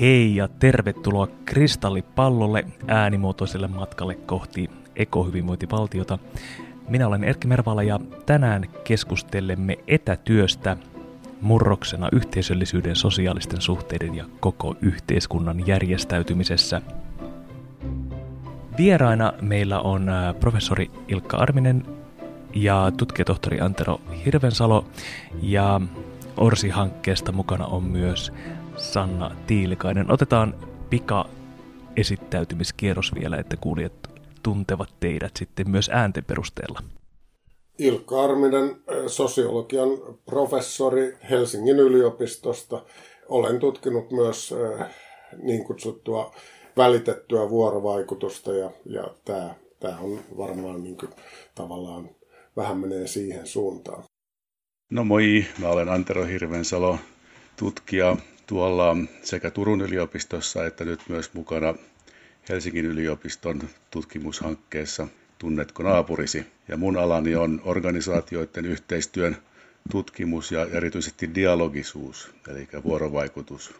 Hei ja tervetuloa Kristallipallolle äänimuotoiselle matkalle kohti ekohyvinvointivaltiota. Minä olen Erkki Mervala ja tänään keskustelemme etätyöstä murroksena yhteisöllisyyden, sosiaalisten suhteiden ja koko yhteiskunnan järjestäytymisessä. Vieraina meillä on äh, professori Ilkka Arminen ja tutkijatohtori Antero Hirvensalo ja Orsi-hankkeesta mukana on myös Sanna Tiilikainen. Otetaan pika esittäytymiskierros vielä, että kuulijat tuntevat teidät sitten myös äänten perusteella. Ilkka Arminen, eh, sosiologian professori Helsingin yliopistosta. Olen tutkinut myös eh, niin kutsuttua välitettyä vuorovaikutusta ja, ja tämä, tämä on varmaan niin kuin, tavallaan vähän menee siihen suuntaan. No moi, mä olen Antero Hirvensalo, tutkija tuolla sekä Turun yliopistossa että nyt myös mukana Helsingin yliopiston tutkimushankkeessa Tunnetko naapurisi? Ja mun alani on organisaatioiden yhteistyön tutkimus ja erityisesti dialogisuus, eli vuorovaikutus.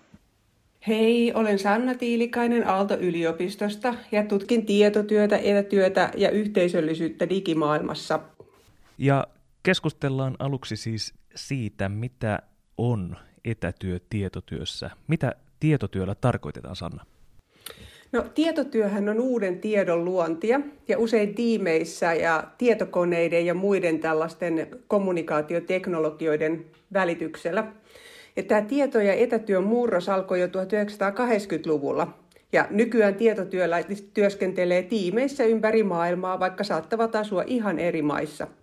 Hei, olen Sanna Tiilikainen Aalto-yliopistosta ja tutkin tietotyötä, etätyötä ja yhteisöllisyyttä digimaailmassa. Ja keskustellaan aluksi siis siitä, mitä on etätyö tietotyössä. Mitä tietotyöllä tarkoitetaan, Sanna? No, tietotyöhän on uuden tiedon luontia ja usein tiimeissä ja tietokoneiden ja muiden tällaisten kommunikaatioteknologioiden välityksellä. Ja tämä tieto- ja etätyön murros alkoi jo 1980-luvulla. Ja nykyään tietotyöllä työskentelee tiimeissä ympäri maailmaa, vaikka saattavat asua ihan eri maissa –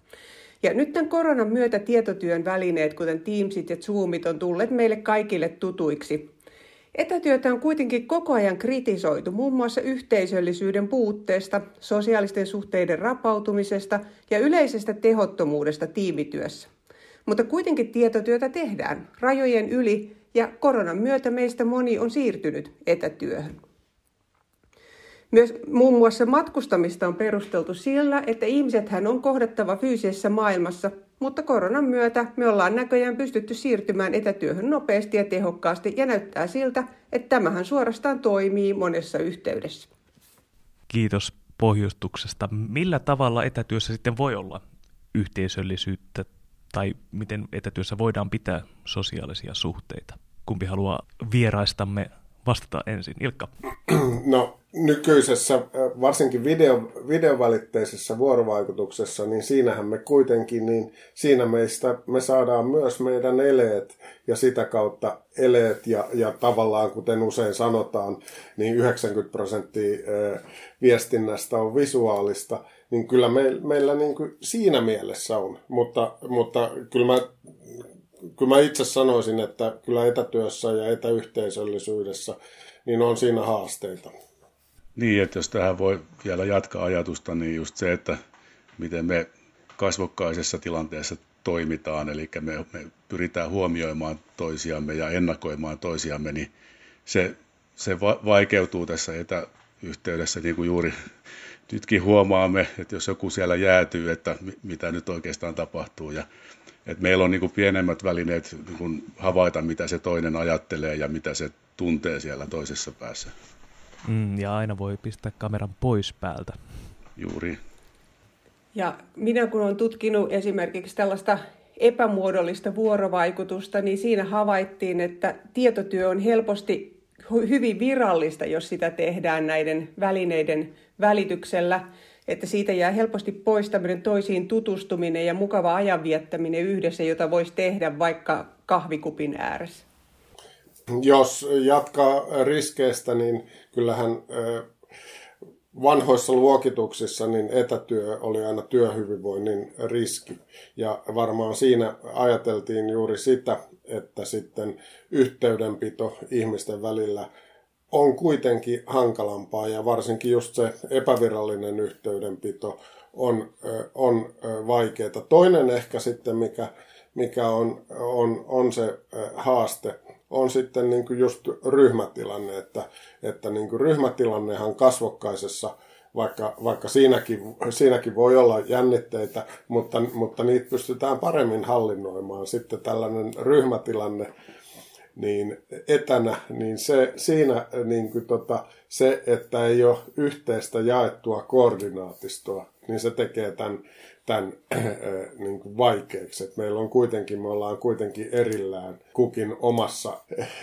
ja nyt tämän koronan myötä tietotyön välineet, kuten Teamsit ja Zoomit, on tulleet meille kaikille tutuiksi. Etätyötä on kuitenkin koko ajan kritisoitu muun muassa yhteisöllisyyden puutteesta, sosiaalisten suhteiden rapautumisesta ja yleisestä tehottomuudesta tiimityössä. Mutta kuitenkin tietotyötä tehdään rajojen yli ja koronan myötä meistä moni on siirtynyt etätyöhön. Myös muun muassa matkustamista on perusteltu sillä, että ihmisethän on kohdattava fyysisessä maailmassa, mutta koronan myötä me ollaan näköjään pystytty siirtymään etätyöhön nopeasti ja tehokkaasti ja näyttää siltä, että tämähän suorastaan toimii monessa yhteydessä. Kiitos pohjustuksesta. Millä tavalla etätyössä sitten voi olla yhteisöllisyyttä tai miten etätyössä voidaan pitää sosiaalisia suhteita? Kumpi haluaa vieraistamme vastata ensin? Ilkka. No nykyisessä, varsinkin video, videovälitteisessä vuorovaikutuksessa, niin siinähän me kuitenkin, niin siinä meistä me saadaan myös meidän eleet ja sitä kautta eleet ja, ja tavallaan, kuten usein sanotaan, niin 90 prosenttia viestinnästä on visuaalista, niin kyllä me, meillä niin kuin siinä mielessä on. Mutta, mutta kyllä mä kyllä mä itse sanoisin, että kyllä etätyössä ja etäyhteisöllisyydessä niin on siinä haasteita. Niin, että jos tähän voi vielä jatkaa ajatusta, niin just se, että miten me kasvokkaisessa tilanteessa toimitaan, eli me, me pyritään huomioimaan toisiamme ja ennakoimaan toisiamme, niin se, se va- vaikeutuu tässä etäyhteydessä, niin kuin juuri nytkin huomaamme, että jos joku siellä jäätyy, että mitä nyt oikeastaan tapahtuu, ja että meillä on niin kuin pienemmät välineet niin kuin havaita, mitä se toinen ajattelee ja mitä se tuntee siellä toisessa päässä. Mm, ja aina voi pistää kameran pois päältä. Juuri. Ja minä kun olen tutkinut esimerkiksi tällaista epämuodollista vuorovaikutusta, niin siinä havaittiin, että tietotyö on helposti hyvin virallista, jos sitä tehdään näiden välineiden välityksellä. Että siitä jää helposti pois tämmöinen toisiin tutustuminen ja mukava ajanviettäminen yhdessä, jota voisi tehdä vaikka kahvikupin ääressä. Jos jatkaa riskeistä, niin kyllähän vanhoissa luokituksissa niin etätyö oli aina työhyvinvoinnin riski. Ja varmaan siinä ajateltiin juuri sitä, että sitten yhteydenpito ihmisten välillä on kuitenkin hankalampaa ja varsinkin just se epävirallinen yhteydenpito on, on vaikeaa. Toinen ehkä sitten, mikä, mikä on, on, on se haaste, on sitten niin kuin just ryhmätilanne, että, että niin kuin ryhmätilannehan kasvokkaisessa, vaikka, vaikka siinäkin, siinäkin voi olla jännitteitä, mutta, mutta niitä pystytään paremmin hallinnoimaan. Sitten tällainen ryhmätilanne niin etänä, niin se, siinä niin kuin tota, se, että ei ole yhteistä jaettua koordinaatistoa, niin se tekee tämän, tämän äh, niin kuin vaikeaksi. Et meillä on kuitenkin, me ollaan kuitenkin erillään kukin omassa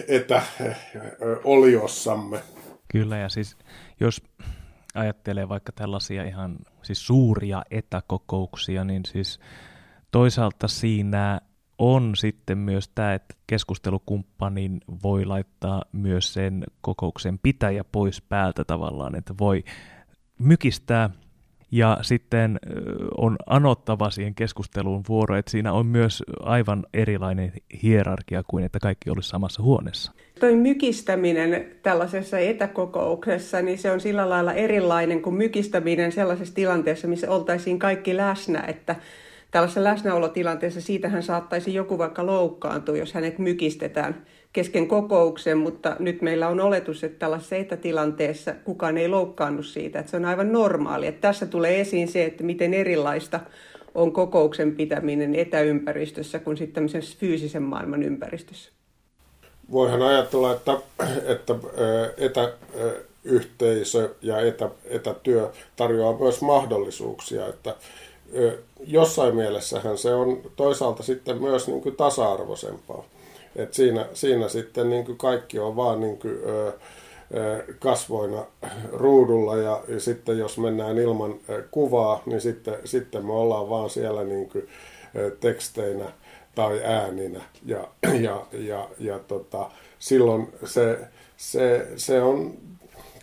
etäoliossamme. Kyllä, ja siis jos ajattelee vaikka tällaisia ihan siis suuria etäkokouksia, niin siis toisaalta siinä on sitten myös tämä, että keskustelukumppanin voi laittaa myös sen kokouksen pitäjä pois päältä tavallaan, että voi mykistää ja sitten on anottava siihen keskusteluun vuoro, että siinä on myös aivan erilainen hierarkia kuin että kaikki olisi samassa huoneessa. Toi mykistäminen tällaisessa etäkokouksessa, niin se on sillä lailla erilainen kuin mykistäminen sellaisessa tilanteessa, missä oltaisiin kaikki läsnä, että tällaisessa läsnäolotilanteessa siitähän saattaisi joku vaikka loukkaantua, jos hänet mykistetään kesken kokouksen, mutta nyt meillä on oletus, että tällaisessa etätilanteessa kukaan ei loukkaannut siitä, että se on aivan normaali. Että tässä tulee esiin se, että miten erilaista on kokouksen pitäminen etäympäristössä kuin sitten fyysisen maailman ympäristössä. Voihan ajatella, että, että etäyhteisö ja etä, etätyö tarjoaa myös mahdollisuuksia, että jossain mielessähän se on toisaalta sitten myös niin kuin tasa-arvoisempaa. Et siinä, siinä sitten niin kuin kaikki on vaan niin kuin, ö, kasvoina ruudulla ja, ja sitten jos mennään ilman kuvaa, niin sitten, sitten me ollaan vaan siellä niin kuin teksteinä tai ääninä. Ja, ja, ja, ja tota, silloin se, se, se on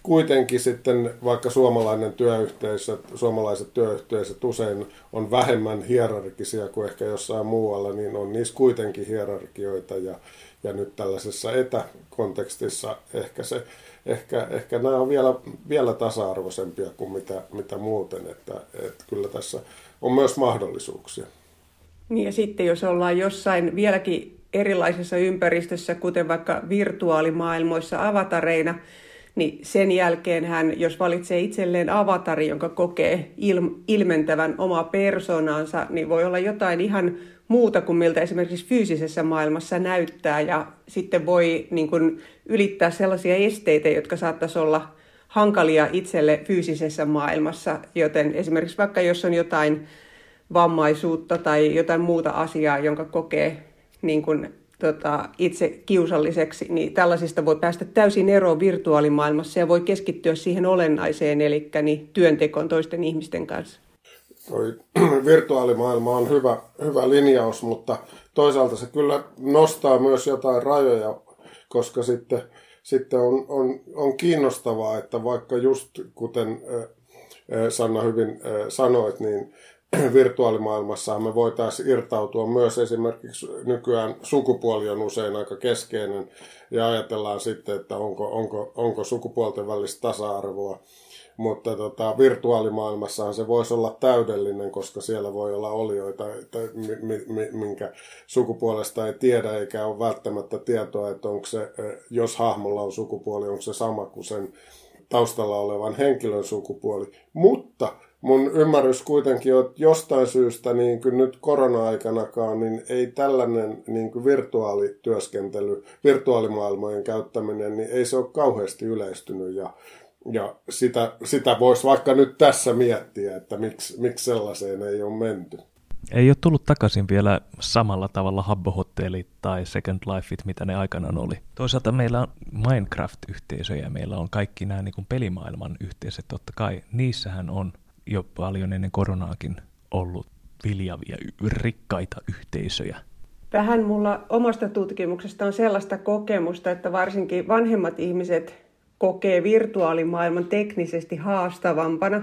kuitenkin sitten, vaikka suomalainen työyhteisö, suomalaiset työyhteisöt usein on vähemmän hierarkisia kuin ehkä jossain muualla, niin on niissä kuitenkin hierarkioita ja, ja nyt tällaisessa etäkontekstissa ehkä, se, ehkä, ehkä nämä on vielä, vielä tasa-arvoisempia kuin mitä, mitä muuten, että, että kyllä tässä on myös mahdollisuuksia. Niin ja sitten jos ollaan jossain vieläkin erilaisessa ympäristössä, kuten vaikka virtuaalimaailmoissa avatareina, niin sen jälkeen hän, jos valitsee itselleen avatari, jonka kokee ilmentävän omaa persoonansa, niin voi olla jotain ihan muuta kuin miltä esimerkiksi fyysisessä maailmassa näyttää. Ja sitten voi niin kuin, ylittää sellaisia esteitä, jotka saattaisi olla hankalia itselle fyysisessä maailmassa, joten esimerkiksi vaikka jos on jotain vammaisuutta tai jotain muuta asiaa, jonka kokee niin kuin tota, itse kiusalliseksi, niin tällaisista voi päästä täysin eroon virtuaalimaailmassa ja voi keskittyä siihen olennaiseen, eli niin työntekoon toisten ihmisten kanssa. Toi virtuaalimaailma on hyvä, hyvä linjaus, mutta toisaalta se kyllä nostaa myös jotain rajoja, koska sitten, sitten on, on, on kiinnostavaa, että vaikka just kuten Sanna hyvin sanoit, niin virtuaalimaailmassa me voitaisiin irtautua myös esimerkiksi nykyään sukupuoli on usein aika keskeinen ja ajatellaan sitten, että onko, onko, onko sukupuolten välistä tasa-arvoa. Mutta tota, virtuaalimaailmassahan se voisi olla täydellinen, koska siellä voi olla olioita, että, minkä sukupuolesta ei tiedä eikä ole välttämättä tietoa, että onko se, jos hahmolla on sukupuoli, onko se sama kuin sen taustalla olevan henkilön sukupuoli. Mutta mun ymmärrys kuitenkin on, että jostain syystä niin kuin nyt korona-aikanakaan, niin ei tällainen niin kuin virtuaalityöskentely, virtuaalimaailmojen käyttäminen, niin ei se ole kauheasti yleistynyt ja, ja sitä, sitä voisi vaikka nyt tässä miettiä, että miksi, miksi sellaiseen ei ole menty. Ei ole tullut takaisin vielä samalla tavalla Habbo-hotellit tai Second Lifeit, mitä ne aikanaan oli. Toisaalta meillä on Minecraft-yhteisöjä, meillä on kaikki nämä niin kuin pelimaailman yhteisöt, totta kai. Niissähän on jo paljon ennen koronaakin ollut viljavia, rikkaita yhteisöjä. Vähän mulla omasta tutkimuksesta on sellaista kokemusta, että varsinkin vanhemmat ihmiset kokee virtuaalimaailman teknisesti haastavampana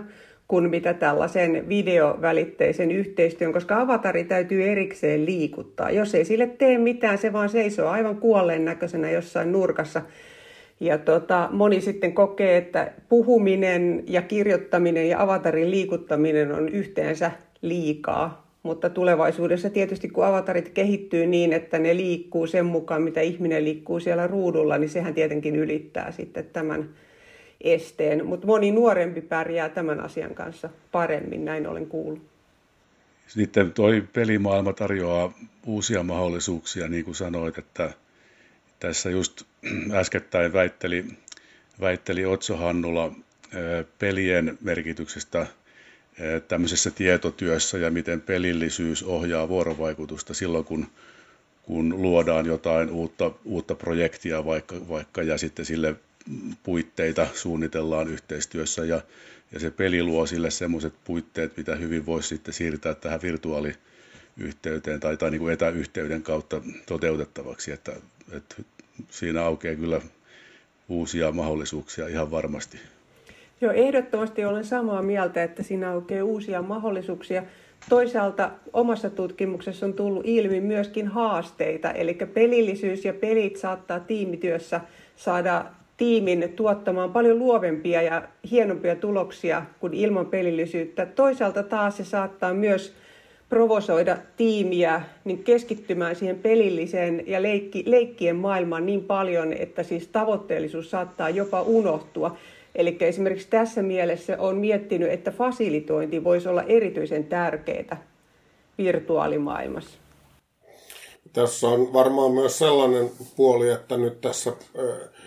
kuin mitä tällaisen videovälitteisen yhteistyön, koska avatari täytyy erikseen liikuttaa. Jos ei sille tee mitään, se vaan seisoo aivan kuolleen näköisenä jossain nurkassa ja tota, moni sitten kokee, että puhuminen ja kirjoittaminen ja avatarin liikuttaminen on yhteensä liikaa. Mutta tulevaisuudessa tietysti kun avatarit kehittyy niin, että ne liikkuu sen mukaan, mitä ihminen liikkuu siellä ruudulla, niin sehän tietenkin ylittää sitten tämän esteen. Mutta moni nuorempi pärjää tämän asian kanssa paremmin, näin olen kuullut. Sitten toi pelimaailma tarjoaa uusia mahdollisuuksia, niin kuin sanoit, että tässä just äskettäin väitteli, väitteli Otso Hannula pelien merkityksestä tämmöisessä tietotyössä ja miten pelillisyys ohjaa vuorovaikutusta silloin, kun, kun luodaan jotain uutta, uutta projektia vaikka, vaikka ja sitten sille puitteita suunnitellaan yhteistyössä ja, ja se peli luo sille semmoiset puitteet, mitä hyvin voisi sitten siirtää tähän virtuaaliyhteyteen tai, tai niin kuin etäyhteyden kautta toteutettavaksi, että, että siinä aukeaa kyllä uusia mahdollisuuksia ihan varmasti. Joo, ehdottomasti olen samaa mieltä, että siinä aukeaa uusia mahdollisuuksia. Toisaalta omassa tutkimuksessa on tullut ilmi myöskin haasteita, eli pelillisyys ja pelit saattaa tiimityössä saada tiimin tuottamaan paljon luovempia ja hienompia tuloksia kuin ilman pelillisyyttä. Toisaalta taas se saattaa myös provosoida tiimiä niin keskittymään siihen pelilliseen ja leikki, leikkien maailmaan niin paljon, että siis tavoitteellisuus saattaa jopa unohtua. Eli esimerkiksi tässä mielessä on miettinyt, että fasilitointi voisi olla erityisen tärkeää virtuaalimaailmassa. Tässä on varmaan myös sellainen puoli, että nyt tässä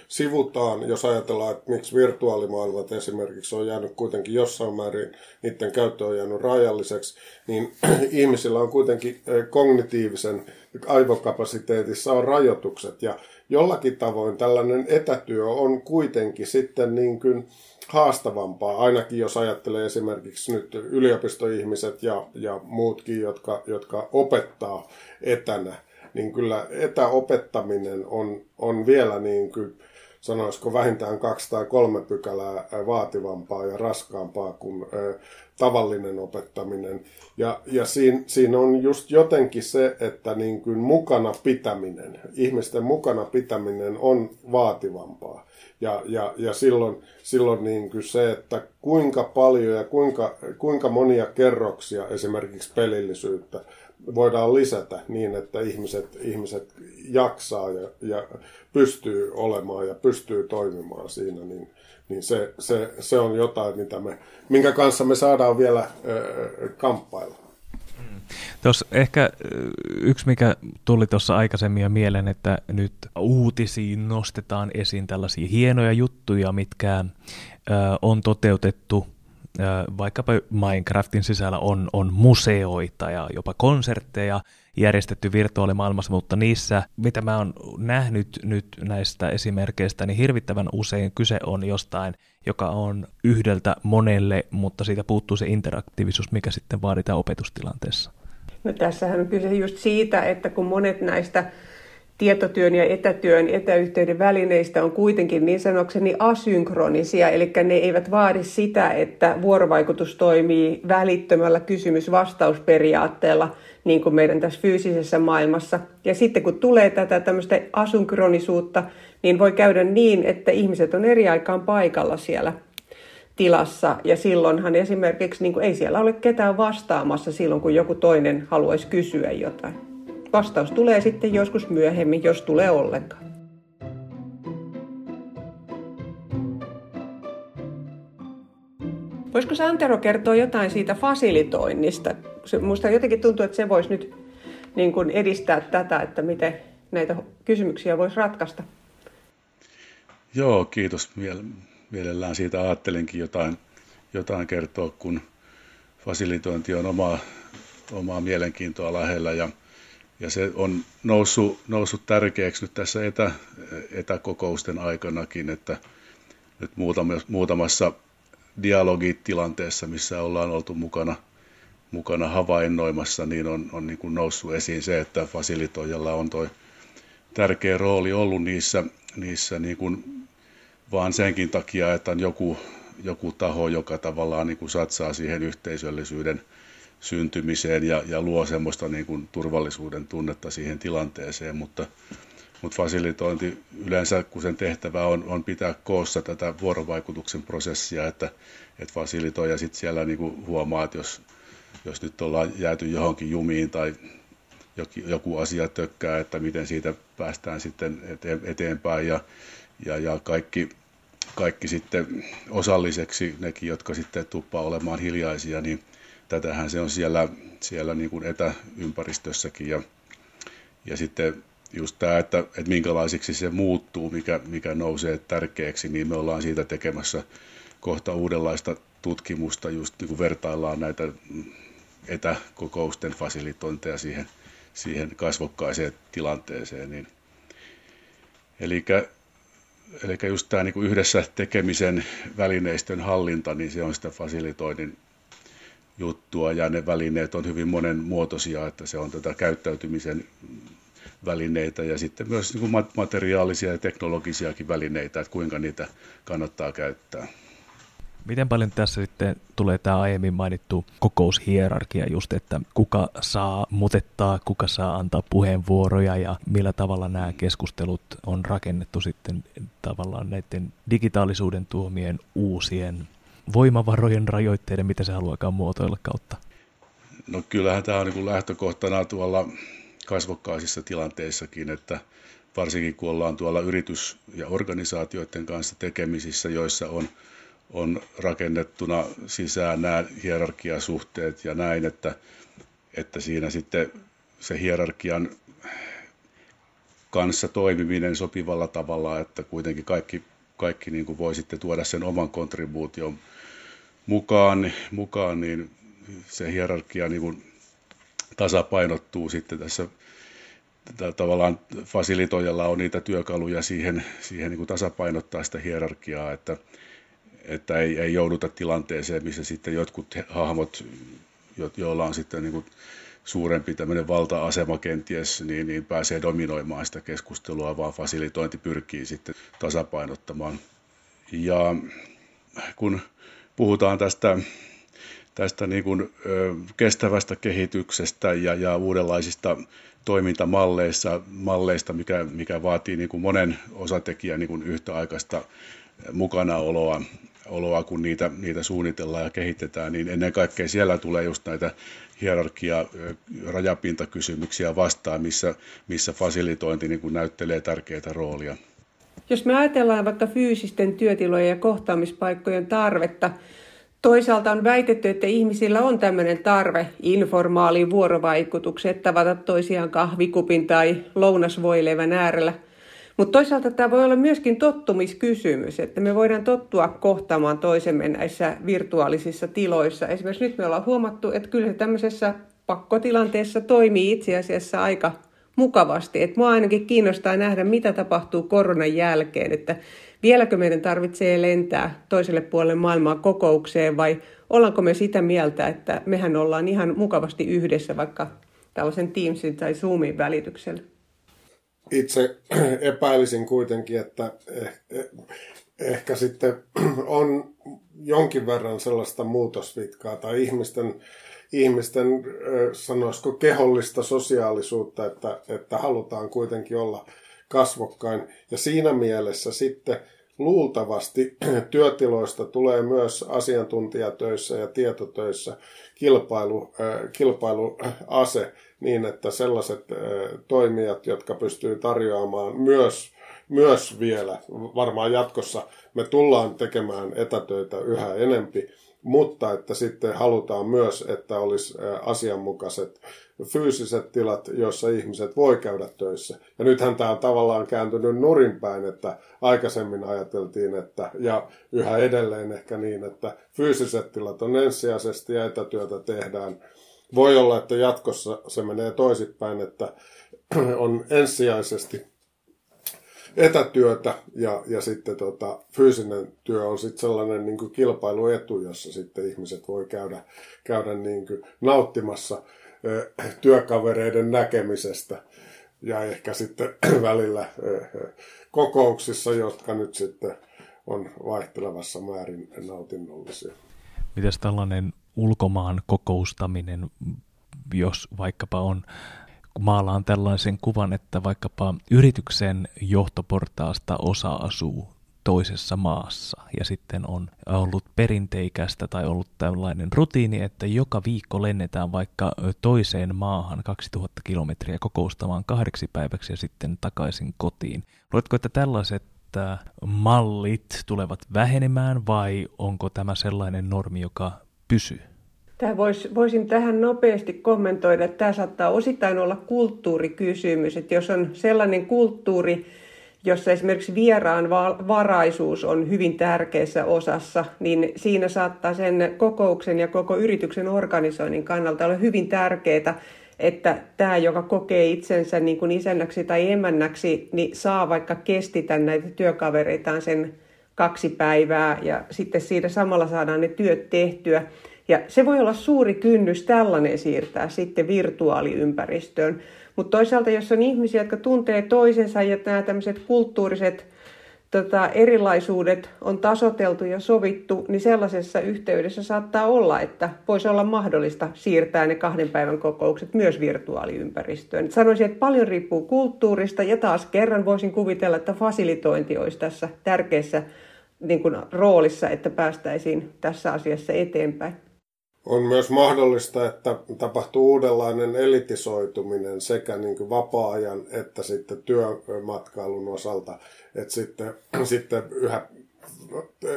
sivutaan, jos ajatellaan, että miksi virtuaalimaailmat esimerkiksi on jäänyt kuitenkin jossain määrin, niiden käyttö on jäänyt rajalliseksi, niin ihmisillä on kuitenkin kognitiivisen aivokapasiteetissa on rajoitukset. Ja jollakin tavoin tällainen etätyö on kuitenkin sitten niin kuin haastavampaa, ainakin jos ajattelee esimerkiksi nyt yliopistoihmiset ja, ja muutkin, jotka, jotka opettaa etänä, niin kyllä etäopettaminen on, on vielä niin kuin sanoisiko vähintään kaksi tai kolme pykälää vaativampaa ja raskaampaa kuin tavallinen opettaminen. Ja, ja siinä, siinä on just jotenkin se, että niin kuin mukana pitäminen, ihmisten mukana pitäminen on vaativampaa. Ja, ja, ja silloin, silloin niin kuin se, että kuinka paljon ja kuinka, kuinka monia kerroksia esimerkiksi pelillisyyttä voidaan lisätä niin, että ihmiset, ihmiset jaksaa ja, ja pystyy olemaan ja pystyy toimimaan siinä, niin, niin se, se, se on jotain, mitä me, minkä kanssa me saadaan vielä ö, kamppailla. Tuossa ehkä yksi, mikä tuli tuossa aikaisemmin jo mieleen, että nyt uutisiin nostetaan esiin tällaisia hienoja juttuja, mitkä on toteutettu vaikkapa Minecraftin sisällä on, on museoita ja jopa konsertteja järjestetty virtuaalimaailmassa, mutta niissä, mitä mä oon nähnyt nyt näistä esimerkkeistä, niin hirvittävän usein kyse on jostain, joka on yhdeltä monelle, mutta siitä puuttuu se interaktiivisuus, mikä sitten vaaditaan opetustilanteessa. No tässähän on kyse just siitä, että kun monet näistä tietotyön ja etätyön etäyhteyden välineistä on kuitenkin niin sanokseni asynkronisia, eli ne eivät vaadi sitä, että vuorovaikutus toimii välittömällä kysymys-vastausperiaatteella, niin kuin meidän tässä fyysisessä maailmassa. Ja sitten kun tulee tätä tämmöistä asynkronisuutta, niin voi käydä niin, että ihmiset on eri aikaan paikalla siellä tilassa ja silloinhan esimerkiksi niin kuin ei siellä ole ketään vastaamassa silloin, kun joku toinen haluaisi kysyä jotain. Vastaus tulee sitten joskus myöhemmin, jos tulee ollenkaan. Voisiko Santero kertoa jotain siitä fasilitoinnista? Minusta jotenkin tuntuu, että se voisi nyt niin kuin edistää tätä, että miten näitä kysymyksiä voisi ratkaista. Joo, kiitos. Mielellään siitä ajattelinkin jotain, jotain kertoa, kun fasilitointi on omaa, omaa mielenkiintoa lähellä ja ja se on noussut, noussut tärkeäksi nyt tässä etä, etäkokousten aikanakin, että nyt muutamassa dialogitilanteessa, missä ollaan oltu mukana, mukana havainnoimassa, niin on, on niin kuin noussut esiin se, että fasilitoijalla on tuo tärkeä rooli ollut niissä, niissä niin kuin vaan senkin takia, että on joku, joku taho, joka tavallaan niin kuin satsaa siihen yhteisöllisyyden – syntymiseen ja, ja luo semmoista niin kuin turvallisuuden tunnetta siihen tilanteeseen, mutta, mutta fasilitointi yleensä, kun sen tehtävä on, on pitää koossa tätä vuorovaikutuksen prosessia, että, että fasilitoija sitten siellä niin kuin huomaa, että jos, jos nyt ollaan jääty johonkin jumiin tai joku asia tökkää, että miten siitä päästään sitten eteenpäin ja, ja, ja kaikki, kaikki sitten osalliseksi, nekin, jotka sitten tuppaa olemaan hiljaisia, niin tätähän se on siellä, siellä niin kuin etäympäristössäkin ja, ja sitten just tämä, että, että minkälaisiksi se muuttuu, mikä, mikä nousee tärkeäksi, niin me ollaan siitä tekemässä kohta uudenlaista tutkimusta, just niin kuin vertaillaan näitä etäkokousten fasilitointeja siihen, siihen kasvokkaiseen tilanteeseen. Niin. Eli, eli just tämä niin kuin yhdessä tekemisen välineistön hallinta, niin se on sitä fasilitoinnin juttua ja ne välineet on hyvin monenmuotoisia, että se on tätä käyttäytymisen välineitä ja sitten myös niin kuin materiaalisia ja teknologisiakin välineitä, että kuinka niitä kannattaa käyttää. Miten paljon tässä sitten tulee tämä aiemmin mainittu kokoushierarkia just, että kuka saa mutettaa, kuka saa antaa puheenvuoroja ja millä tavalla nämä keskustelut on rakennettu sitten tavallaan näiden digitaalisuuden tuomien uusien voimavarojen rajoitteiden, mitä se haluakaan muotoilla kautta? No kyllähän tämä on niin lähtökohtana tuolla kasvokkaisissa tilanteissakin, että varsinkin kun ollaan tuolla yritys- ja organisaatioiden kanssa tekemisissä, joissa on, on rakennettuna sisään nämä hierarkiasuhteet ja näin, että, että siinä sitten se hierarkian kanssa toimiminen sopivalla tavalla, että kuitenkin kaikki, kaikki niin kuin voi sitten tuoda sen oman kontribuution mukaan, mukaan niin se hierarkia niin kuin tasapainottuu sitten tässä tavallaan fasilitoijalla on niitä työkaluja siihen, siihen niin kuin tasapainottaa sitä hierarkiaa, että, että ei, ei jouduta tilanteeseen, missä sitten jotkut hahmot, jo, joilla on sitten niin kuin suurempi tämmöinen valta-asema kenties, niin, niin pääsee dominoimaan sitä keskustelua, vaan fasilitointi pyrkii sitten tasapainottamaan. Ja kun puhutaan tästä, tästä niin kuin, kestävästä kehityksestä ja, ja uudenlaisista toimintamalleista, malleista, mikä, mikä vaatii niin kuin monen osatekijän niin kuin yhtäaikaista mukanaoloa, oloa, kun niitä, niitä suunnitellaan ja kehitetään, niin ennen kaikkea siellä tulee just näitä hierarkia, rajapintakysymyksiä vastaan, missä, missä fasilitointi niin kuin näyttelee tärkeää roolia. Jos me ajatellaan vaikka fyysisten työtilojen ja kohtaamispaikkojen tarvetta, Toisaalta on väitetty, että ihmisillä on tämmöinen tarve informaaliin vuorovaikutukseen, tavata toisiaan kahvikupin tai lounasvoilevän äärellä. Mutta toisaalta tämä voi olla myöskin tottumiskysymys, että me voidaan tottua kohtaamaan toisemme näissä virtuaalisissa tiloissa. Esimerkiksi nyt me ollaan huomattu, että kyllä tämmöisessä pakkotilanteessa toimii itse asiassa aika mukavasti. Et mua ainakin kiinnostaa nähdä, mitä tapahtuu koronan jälkeen, että vieläkö meidän tarvitsee lentää toiselle puolelle maailmaa kokoukseen vai ollaanko me sitä mieltä, että mehän ollaan ihan mukavasti yhdessä vaikka tällaisen Teamsin tai Zoomin välityksellä? Itse epäilisin kuitenkin, että eh, eh, ehkä sitten on jonkin verran sellaista muutosvitkaa tai ihmisten ihmisten, sanoisiko, kehollista sosiaalisuutta, että, että halutaan kuitenkin olla kasvokkain. Ja siinä mielessä sitten luultavasti työtiloista tulee myös asiantuntijatöissä ja tietotöissä kilpailu, kilpailuase niin, että sellaiset toimijat, jotka pystyy tarjoamaan myös, myös vielä, varmaan jatkossa me tullaan tekemään etätöitä yhä enempi, mutta että sitten halutaan myös, että olisi asianmukaiset fyysiset tilat, joissa ihmiset voi käydä töissä. Ja nythän tämä on tavallaan kääntynyt nurinpäin, että aikaisemmin ajateltiin, että, ja yhä edelleen ehkä niin, että fyysiset tilat on ensisijaisesti ja etätyötä tehdään. Voi olla, että jatkossa se menee toisinpäin, että on ensisijaisesti etätyötä ja, ja sitten tota, fyysinen työ on sitten sellainen niin kuin kilpailuetu, jossa sitten ihmiset voi käydä, käydä niin kuin nauttimassa ö, työkavereiden näkemisestä ja ehkä sitten välillä ö, kokouksissa, jotka nyt sitten on vaihtelevassa määrin nautinnollisia. Mitäs tällainen ulkomaan kokoustaminen, jos vaikkapa on maalaan tällaisen kuvan, että vaikkapa yrityksen johtoportaasta osa asuu toisessa maassa ja sitten on ollut perinteikästä tai ollut tällainen rutiini, että joka viikko lennetään vaikka toiseen maahan 2000 kilometriä kokoustamaan kahdeksi päiväksi ja sitten takaisin kotiin. Luetko, että tällaiset äh, mallit tulevat vähenemään vai onko tämä sellainen normi, joka pysyy? Tämä vois, voisin tähän nopeasti kommentoida, että tämä saattaa osittain olla kulttuurikysymys, että jos on sellainen kulttuuri, jossa esimerkiksi vieraan varaisuus on hyvin tärkeässä osassa, niin siinä saattaa sen kokouksen ja koko yrityksen organisoinnin kannalta olla hyvin tärkeää, että tämä, joka kokee itsensä niin kuin isännäksi tai emännäksi, niin saa vaikka kestitä näitä työkavereitaan sen kaksi päivää. Ja sitten siitä samalla saadaan ne työt tehtyä. Ja se voi olla suuri kynnys tällainen siirtää sitten virtuaaliympäristöön. Mutta toisaalta, jos on ihmisiä, jotka tuntee toisensa ja nämä tämmöiset kulttuuriset tota, erilaisuudet on tasoteltu ja sovittu, niin sellaisessa yhteydessä saattaa olla, että voisi olla mahdollista siirtää ne kahden päivän kokoukset myös virtuaaliympäristöön. Sanoisin, että paljon riippuu kulttuurista ja taas kerran voisin kuvitella, että fasilitointi olisi tässä tärkeässä niin kuin, roolissa, että päästäisiin tässä asiassa eteenpäin. On myös mahdollista, että tapahtuu uudenlainen elitisoituminen sekä niin kuin vapaa-ajan että sitten työmatkailun osalta. Että sitten, sitten yhä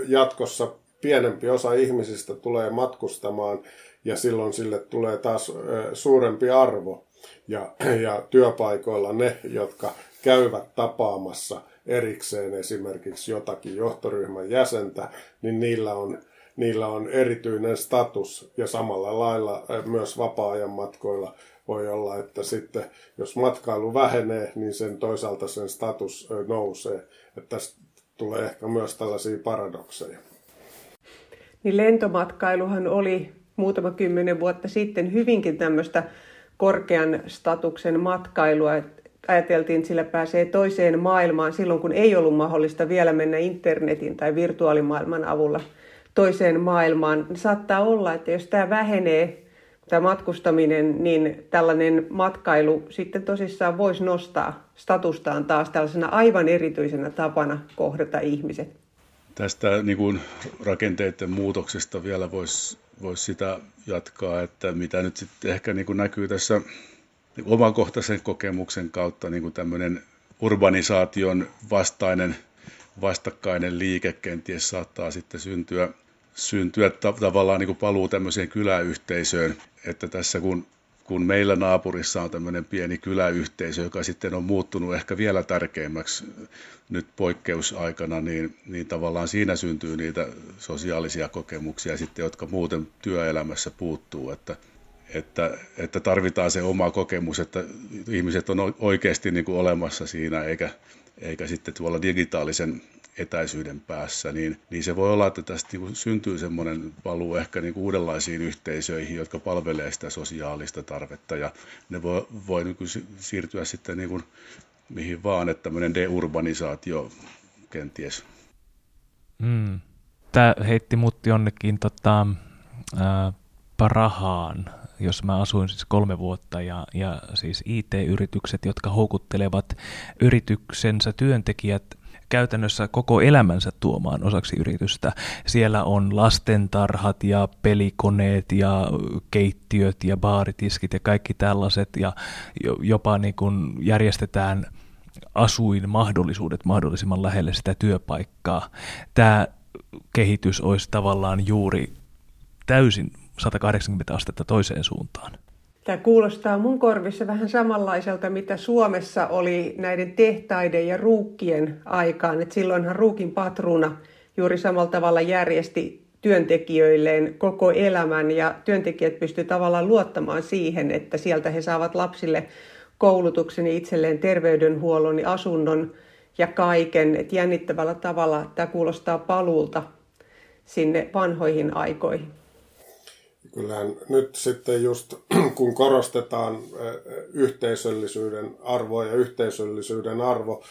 jatkossa pienempi osa ihmisistä tulee matkustamaan ja silloin sille tulee taas suurempi arvo. Ja, ja työpaikoilla ne, jotka käyvät tapaamassa erikseen esimerkiksi jotakin johtoryhmän jäsentä, niin niillä on niillä on erityinen status ja samalla lailla myös vapaa-ajan matkoilla voi olla, että sitten jos matkailu vähenee, niin sen toisaalta sen status nousee. Että tästä tulee ehkä myös tällaisia paradokseja. Niin lentomatkailuhan oli muutama kymmenen vuotta sitten hyvinkin tämmöistä korkean statuksen matkailua. Ajateltiin, että sillä pääsee toiseen maailmaan silloin, kun ei ollut mahdollista vielä mennä internetin tai virtuaalimaailman avulla – toiseen maailmaan. Saattaa olla, että jos tämä vähenee, tämä matkustaminen, niin tällainen matkailu sitten tosissaan voisi nostaa statustaan taas tällaisena aivan erityisenä tapana kohdata ihmiset. Tästä niin kuin rakenteiden muutoksesta vielä voisi vois sitä jatkaa, että mitä nyt sitten ehkä niin kuin näkyy tässä niin omakohtaisen kokemuksen kautta niin kuin tämmöinen urbanisaation vastainen vastakkainen liike kenties saattaa sitten syntyä, syntyä tavallaan niin kuin paluu tämmöiseen kyläyhteisöön, että tässä kun kun meillä naapurissa on tämmöinen pieni kyläyhteisö, joka sitten on muuttunut ehkä vielä tärkeämmäksi nyt poikkeusaikana, niin, niin tavallaan siinä syntyy niitä sosiaalisia kokemuksia sitten, jotka muuten työelämässä puuttuu, että, että, että tarvitaan se oma kokemus, että ihmiset on oikeasti niin kuin olemassa siinä, eikä, eikä sitten tuolla digitaalisen etäisyyden päässä, niin, niin se voi olla, että tästä niin syntyy semmoinen paluu ehkä niin kuin uudenlaisiin yhteisöihin, jotka palvelee sitä sosiaalista tarvetta ja ne voi, voi niin kuin siirtyä sitten niin kuin mihin vaan, että tämmöinen deurbanisaatio kenties. Mm. Tämä heitti mut jonnekin tota, ää, Parahaan, jos mä asuin siis kolme vuotta ja, ja siis IT-yritykset, jotka houkuttelevat yrityksensä työntekijät käytännössä koko elämänsä tuomaan osaksi yritystä. Siellä on lastentarhat ja pelikoneet ja keittiöt ja baaritiskit ja kaikki tällaiset ja jopa niin kuin järjestetään asuin mahdollisuudet mahdollisimman lähelle sitä työpaikkaa. Tämä kehitys olisi tavallaan juuri täysin 180 astetta toiseen suuntaan. Tämä kuulostaa mun korvissa vähän samanlaiselta, mitä Suomessa oli näiden tehtaiden ja ruukkien aikaan. Et silloinhan ruukin patruna juuri samalla tavalla järjesti työntekijöilleen koko elämän ja työntekijät pystyivät tavallaan luottamaan siihen, että sieltä he saavat lapsille koulutuksen ja itselleen terveydenhuollon ja asunnon ja kaiken. Et jännittävällä tavalla tämä kuulostaa paluulta sinne vanhoihin aikoihin kyllähän nyt sitten just kun korostetaan yhteisöllisyyden arvoa ja yhteisöllisyyden arvo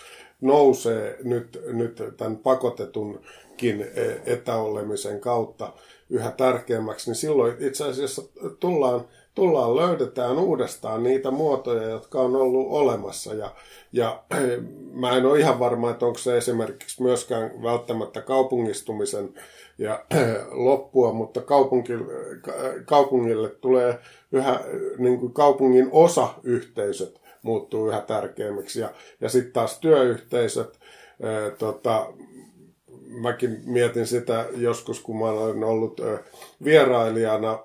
nousee nyt, nyt tämän pakotetunkin etäolemisen kautta yhä tärkeämmäksi, niin silloin itse asiassa tullaan, tullaan löydetään uudestaan niitä muotoja, jotka on ollut olemassa. Ja, ja mä en ole ihan varma, että onko se esimerkiksi myöskään välttämättä kaupungistumisen ja loppua, mutta kaupunki, kaupungille tulee yhä, niin kuin kaupungin osayhteisöt muuttuu yhä tärkeämmiksi. Ja, ja sitten taas työyhteisöt, ää, tota, mäkin mietin sitä joskus, kun mä olen ollut vierailijana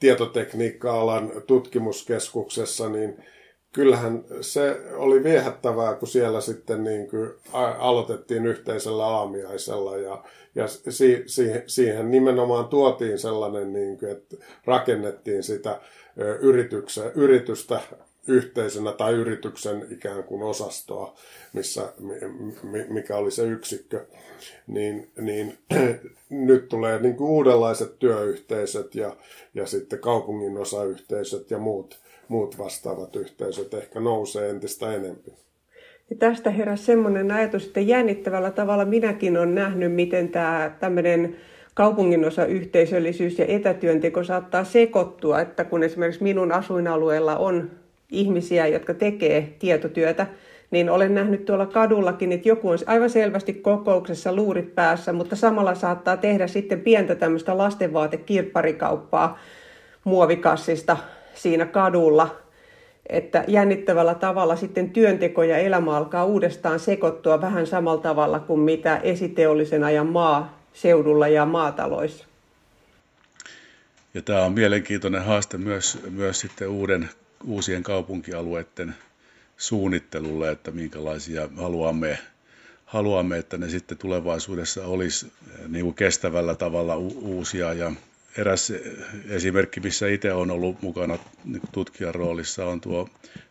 tietotekniikka-alan tutkimuskeskuksessa, niin kyllähän se oli viehättävää, kun siellä sitten niin kuin aloitettiin yhteisellä aamiaisella ja, ja si, si, siihen nimenomaan tuotiin sellainen, niin kuin, että rakennettiin sitä yritystä yhteisönä tai yrityksen ikään kuin osastoa, missä, mikä oli se yksikkö, niin, niin nyt tulee niin kuin uudenlaiset työyhteisöt ja, ja sitten kaupungin osayhteisöt ja muut, muut vastaavat yhteisöt ehkä nousee entistä enemmän. Ja tästä heräsi semmoinen ajatus, että jännittävällä tavalla minäkin olen nähnyt, miten tämä tämmöinen kaupunginosa yhteisöllisyys ja etätyönteko saattaa sekoittua, että kun esimerkiksi minun asuinalueella on ihmisiä, jotka tekee tietotyötä, niin olen nähnyt tuolla kadullakin, että joku on aivan selvästi kokouksessa luurit päässä, mutta samalla saattaa tehdä sitten pientä tämmöistä lastenvaatekirpparikauppaa muovikassista siinä kadulla, että jännittävällä tavalla sitten työnteko ja elämä alkaa uudestaan sekoittua vähän samalla tavalla kuin mitä esiteollisen ajan maaseudulla ja maataloissa. Ja tämä on mielenkiintoinen haaste myös, myös sitten uuden, uusien kaupunkialueiden suunnittelulle, että minkälaisia haluamme, haluamme, että ne sitten tulevaisuudessa olisi eh, niin kuin kestävällä tavalla uusia. Ja eräs esimerkki, missä itse olen ollut mukana tutkijan roolissa, on tuo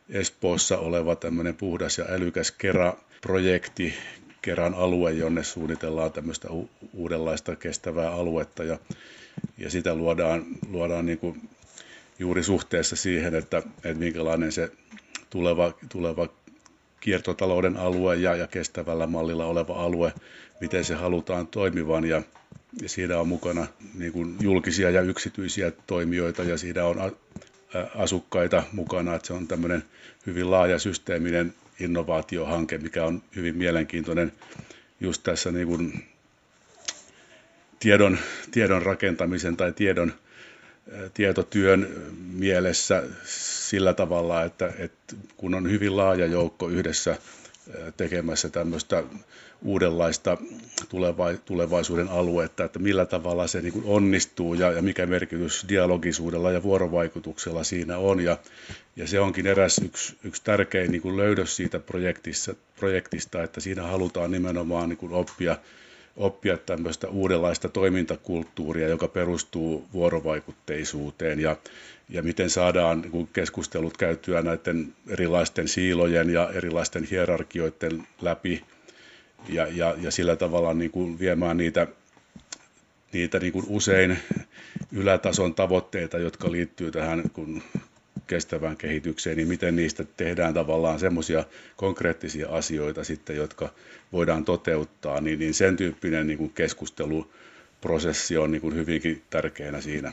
Espoossa oleva tämmöinen puhdas ja älykäs Kera-projekti, Keran alue, jonne suunnitellaan tämmöistä uudenlaista kestävää aluetta ja, ja sitä luodaan, luodaan niin kuin juuri suhteessa siihen, että, että minkälainen se tuleva, tuleva kiertotalouden alue ja, ja kestävällä mallilla oleva alue, miten se halutaan toimivan. Ja, ja siinä on mukana niin kuin julkisia ja yksityisiä toimijoita ja siinä on asukkaita mukana, että se on tämmöinen hyvin laaja systeeminen innovaatiohanke, mikä on hyvin mielenkiintoinen just tässä niin kuin tiedon, tiedon rakentamisen tai tiedon tietotyön mielessä sillä tavalla, että, että kun on hyvin laaja joukko yhdessä tekemässä tämmöistä uudenlaista tulevaisuuden aluetta, että millä tavalla se niin onnistuu ja, ja mikä merkitys dialogisuudella ja vuorovaikutuksella siinä on. Ja, ja se onkin eräs yksi, yksi tärkein niin löydös siitä projektista, että siinä halutaan nimenomaan niin oppia oppia tämmöistä uudenlaista toimintakulttuuria, joka perustuu vuorovaikutteisuuteen ja, ja miten saadaan niin keskustelut käytyä näiden erilaisten siilojen ja erilaisten hierarkioiden läpi ja, ja, ja sillä tavalla niin kuin viemään niitä, niitä niin kuin usein ylätason tavoitteita, jotka liittyy tähän kun kestävään kehitykseen, niin miten niistä tehdään tavallaan semmoisia konkreettisia asioita sitten, jotka voidaan toteuttaa, niin, niin sen tyyppinen niin kuin keskusteluprosessi on niin kuin hyvinkin tärkeänä siinä.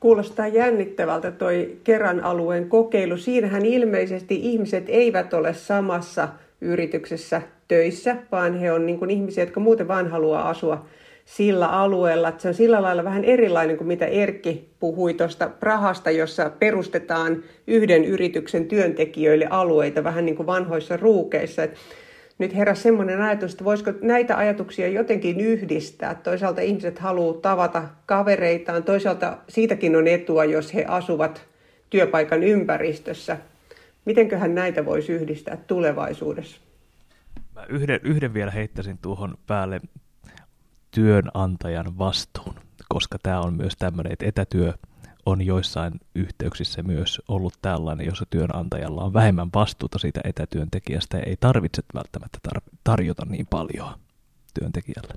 Kuulostaa jännittävältä toi kerran alueen kokeilu. Siinähän ilmeisesti ihmiset eivät ole samassa yrityksessä töissä, vaan he on niin kuin ihmisiä, jotka muuten vain haluaa asua sillä alueella. Se on sillä lailla vähän erilainen kuin mitä Erkki puhui tuosta Prahasta, jossa perustetaan yhden yrityksen työntekijöille alueita vähän niin kuin vanhoissa ruukeissa. Et nyt heräsi semmoinen ajatus, että voisiko näitä ajatuksia jotenkin yhdistää. Toisaalta ihmiset haluaa tavata kavereitaan, toisaalta siitäkin on etua, jos he asuvat työpaikan ympäristössä. Mitenköhän näitä voisi yhdistää tulevaisuudessa? Mä yhden, yhden vielä heittäisin tuohon päälle työnantajan vastuun, koska tämä on myös tämmöinen, että etätyö on joissain yhteyksissä myös ollut tällainen, jossa työnantajalla on vähemmän vastuuta siitä etätyöntekijästä ja ei tarvitse välttämättä tar- tarjota niin paljon työntekijälle.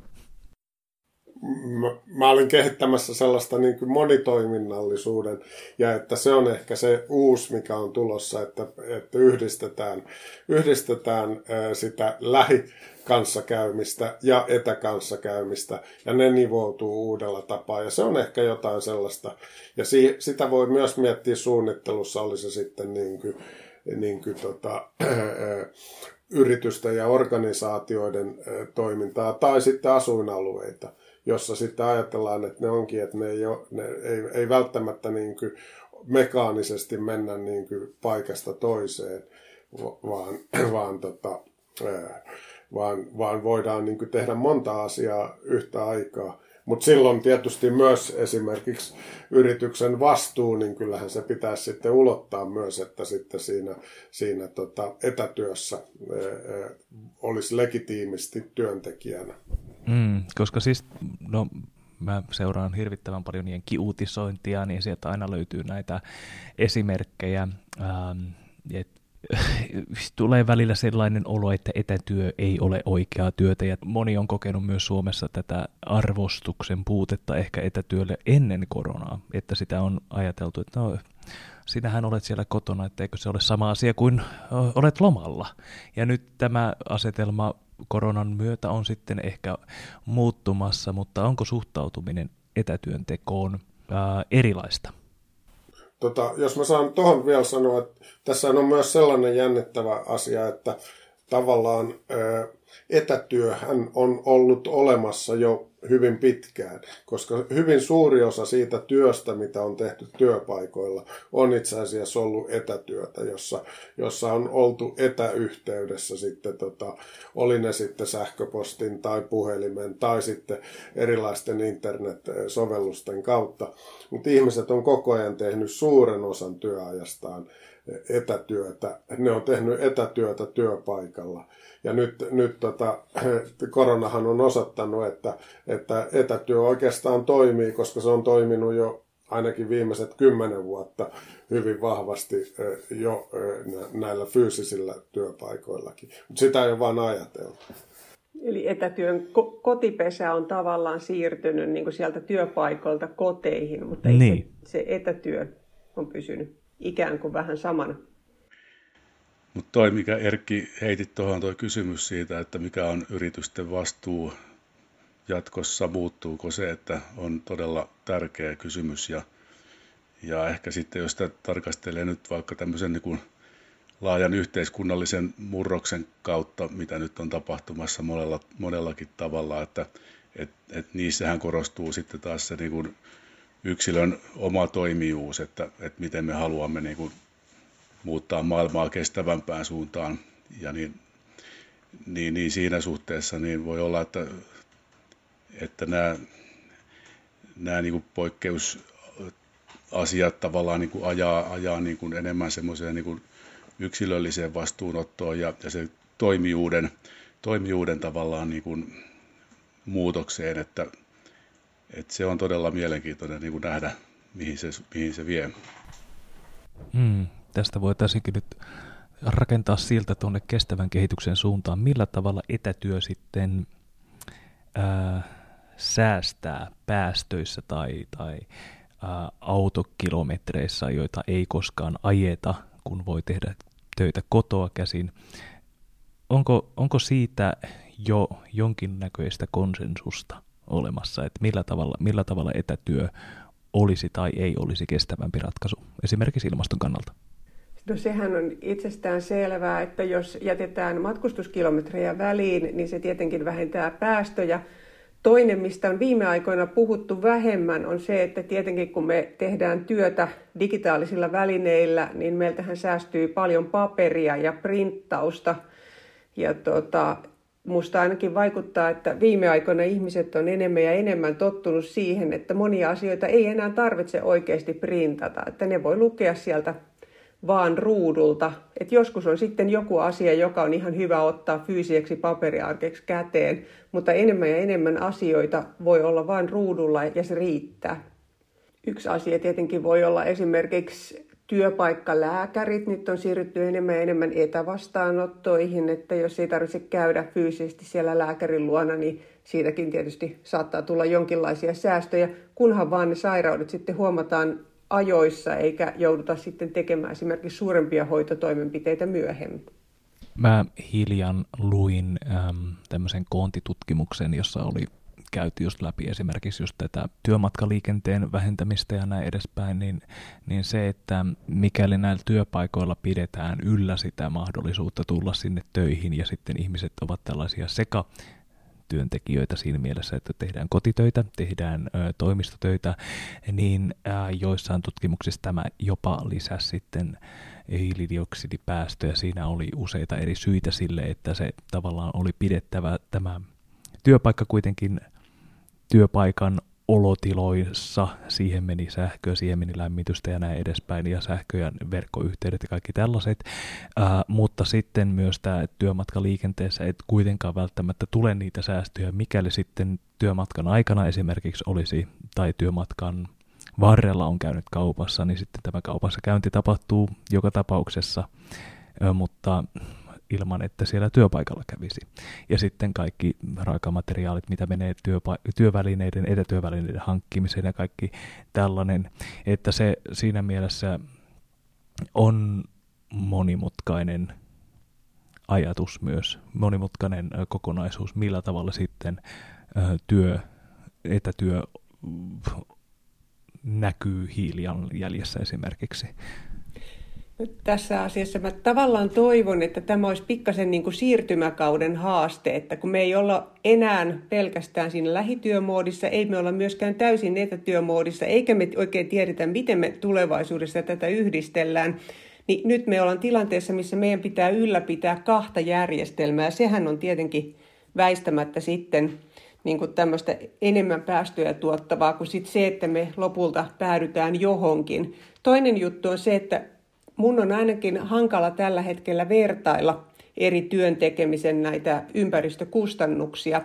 Mä, mä olin kehittämässä sellaista niin kuin monitoiminnallisuuden ja että se on ehkä se uusi, mikä on tulossa, että, että yhdistetään, yhdistetään sitä lähi, kanssakäymistä ja etäkanssakäymistä, ja ne nivoutuu uudella tapaa, ja se on ehkä jotain sellaista, ja si- sitä voi myös miettiä suunnittelussa, oli se sitten niin kuin, niin kuin tota, yritysten ja organisaatioiden toimintaa, tai sitten asuinalueita, jossa sitten ajatellaan, että ne onkin, että ne ei, ole, ne ei, ei välttämättä niin kuin mekaanisesti mennä niin kuin paikasta toiseen, vaan, vaan tota, vaan, vaan voidaan niin kuin tehdä monta asiaa yhtä aikaa. Mutta silloin tietysti myös esimerkiksi yrityksen vastuu, niin kyllähän se pitäisi sitten ulottaa myös, että sitten siinä, siinä tota etätyössä olisi legitiimisti työntekijänä. Mm, koska siis, no mä seuraan hirvittävän paljon niiden kiutisointia, niin sieltä aina löytyy näitä esimerkkejä, ähm, että tulee välillä sellainen olo, että etätyö ei ole oikeaa työtä ja moni on kokenut myös Suomessa tätä arvostuksen puutetta ehkä etätyölle ennen koronaa, että sitä on ajateltu, että no, sinähän olet siellä kotona, että eikö se ole sama asia kuin olet lomalla. Ja nyt tämä asetelma koronan myötä on sitten ehkä muuttumassa, mutta onko suhtautuminen etätyöntekoon ää, erilaista? Tota, jos mä saan tuohon vielä sanoa, että tässä on myös sellainen jännittävä asia, että tavallaan etätyöhän on ollut olemassa jo hyvin pitkään, koska hyvin suuri osa siitä työstä, mitä on tehty työpaikoilla, on itse asiassa ollut etätyötä, jossa, jossa on oltu etäyhteydessä sitten, tota, oli ne sitten sähköpostin tai puhelimen tai sitten erilaisten internet-sovellusten kautta. Mutta ihmiset on koko ajan tehnyt suuren osan työajastaan etätyötä. Ne on tehnyt etätyötä työpaikalla. Ja nyt, nyt tota, koronahan on osoittanut, että, että etätyö oikeastaan toimii, koska se on toiminut jo ainakin viimeiset kymmenen vuotta hyvin vahvasti jo näillä fyysisillä työpaikoillakin. Mutta sitä ei ole vaan ajateltu. Eli etätyön kotipesä on tavallaan siirtynyt niin kuin sieltä työpaikoilta koteihin, mutta niin. se etätyö on pysynyt ikään kuin vähän samana. Mutta toi, mikä Erkki heitit tuohon, tuo kysymys siitä, että mikä on yritysten vastuu jatkossa, muuttuuko se, että on todella tärkeä kysymys. Ja, ja ehkä sitten, jos sitä tarkastelee nyt vaikka tämmöisen niin kuin laajan yhteiskunnallisen murroksen kautta, mitä nyt on tapahtumassa monella, monellakin tavalla, että et, et niissähän korostuu sitten taas se niin kuin yksilön oma toimijuus, että, että miten me haluamme niin kuin muuttaa maailmaa kestävämpään suuntaan. Ja niin, niin, niin siinä suhteessa niin voi olla, että, että nämä, nämä niin kuin poikkeusasiat tavallaan niin kuin ajaa, ajaa niin kuin enemmän semmoiseen niin kuin yksilölliseen vastuunottoon ja, ja se toimijuuden, toimijuuden tavallaan niin kuin muutokseen, että, että se on todella mielenkiintoinen niin kuin nähdä, mihin se, mihin se vie. Hmm, tästä voitaisiinkin nyt rakentaa siltä tuonne kestävän kehityksen suuntaan. Millä tavalla etätyö sitten ää, säästää päästöissä tai, tai ää, autokilometreissä, joita ei koskaan ajeta, kun voi tehdä töitä kotoa käsin. Onko, onko siitä jo jonkinnäköistä konsensusta olemassa, että millä tavalla, millä tavalla etätyö olisi tai ei olisi kestävämpi ratkaisu, esimerkiksi ilmaston kannalta? No sehän on itsestään selvää, että jos jätetään matkustuskilometrejä väliin, niin se tietenkin vähentää päästöjä. Toinen, mistä on viime aikoina puhuttu vähemmän, on se, että tietenkin kun me tehdään työtä digitaalisilla välineillä, niin meiltähän säästyy paljon paperia ja printtausta. Ja tota, musta ainakin vaikuttaa, että viime aikoina ihmiset on enemmän ja enemmän tottunut siihen, että monia asioita ei enää tarvitse oikeasti printata, että ne voi lukea sieltä vaan ruudulta. Et joskus on sitten joku asia, joka on ihan hyvä ottaa fyysiseksi paperiarkeksi käteen, mutta enemmän ja enemmän asioita voi olla vain ruudulla ja se riittää. Yksi asia tietenkin voi olla esimerkiksi työpaikkalääkärit. Nyt on siirrytty enemmän ja enemmän etävastaanottoihin, että jos ei tarvitse käydä fyysisesti siellä lääkärin luona, niin siitäkin tietysti saattaa tulla jonkinlaisia säästöjä, kunhan vaan ne sairaudet sitten huomataan ajoissa eikä jouduta sitten tekemään esimerkiksi suurempia hoitotoimenpiteitä myöhemmin. Mä hiljan luin äm, tämmöisen koontitutkimuksen, jossa oli käyty just läpi esimerkiksi just tätä työmatkaliikenteen vähentämistä ja näin edespäin, niin, niin se, että mikäli näillä työpaikoilla pidetään yllä sitä mahdollisuutta tulla sinne töihin ja sitten ihmiset ovat tällaisia seka etätyöntekijöitä siinä mielessä, että tehdään kotitöitä, tehdään ö, toimistotöitä, niin ö, joissain tutkimuksissa tämä jopa lisäsi sitten hiilidioksidipäästöjä. Siinä oli useita eri syitä sille, että se tavallaan oli pidettävä tämä työpaikka kuitenkin työpaikan olotiloissa, siihen meni sähköä, siihen meni lämmitystä ja näin edespäin, ja sähkö- ja verkkoyhteydet ja kaikki tällaiset, ää, mutta sitten myös tämä työmatkaliikenteessä et kuitenkaan välttämättä tule niitä säästöjä, mikäli sitten työmatkan aikana esimerkiksi olisi, tai työmatkan varrella on käynyt kaupassa, niin sitten tämä kaupassa käynti tapahtuu joka tapauksessa, mutta ilman, että siellä työpaikalla kävisi. Ja sitten kaikki raakamateriaalit, mitä menee työpa- työvälineiden, etätyövälineiden hankkimiseen ja kaikki tällainen, että se siinä mielessä on monimutkainen ajatus myös, monimutkainen kokonaisuus, millä tavalla sitten työ, etätyö näkyy hiilijalanjäljessä esimerkiksi. Tässä asiassa mä tavallaan toivon, että tämä olisi pikkasen niin kuin siirtymäkauden haaste, että kun me ei olla enää pelkästään siinä lähityömoodissa, ei me olla myöskään täysin etätyömoodissa, eikä me oikein tiedetä, miten me tulevaisuudessa tätä yhdistellään, niin nyt me ollaan tilanteessa, missä meidän pitää ylläpitää kahta järjestelmää. Sehän on tietenkin väistämättä sitten niin kuin tämmöistä enemmän päästöjä tuottavaa kuin sit se, että me lopulta päädytään johonkin. Toinen juttu on se, että mun on ainakin hankala tällä hetkellä vertailla eri työn tekemisen näitä ympäristökustannuksia.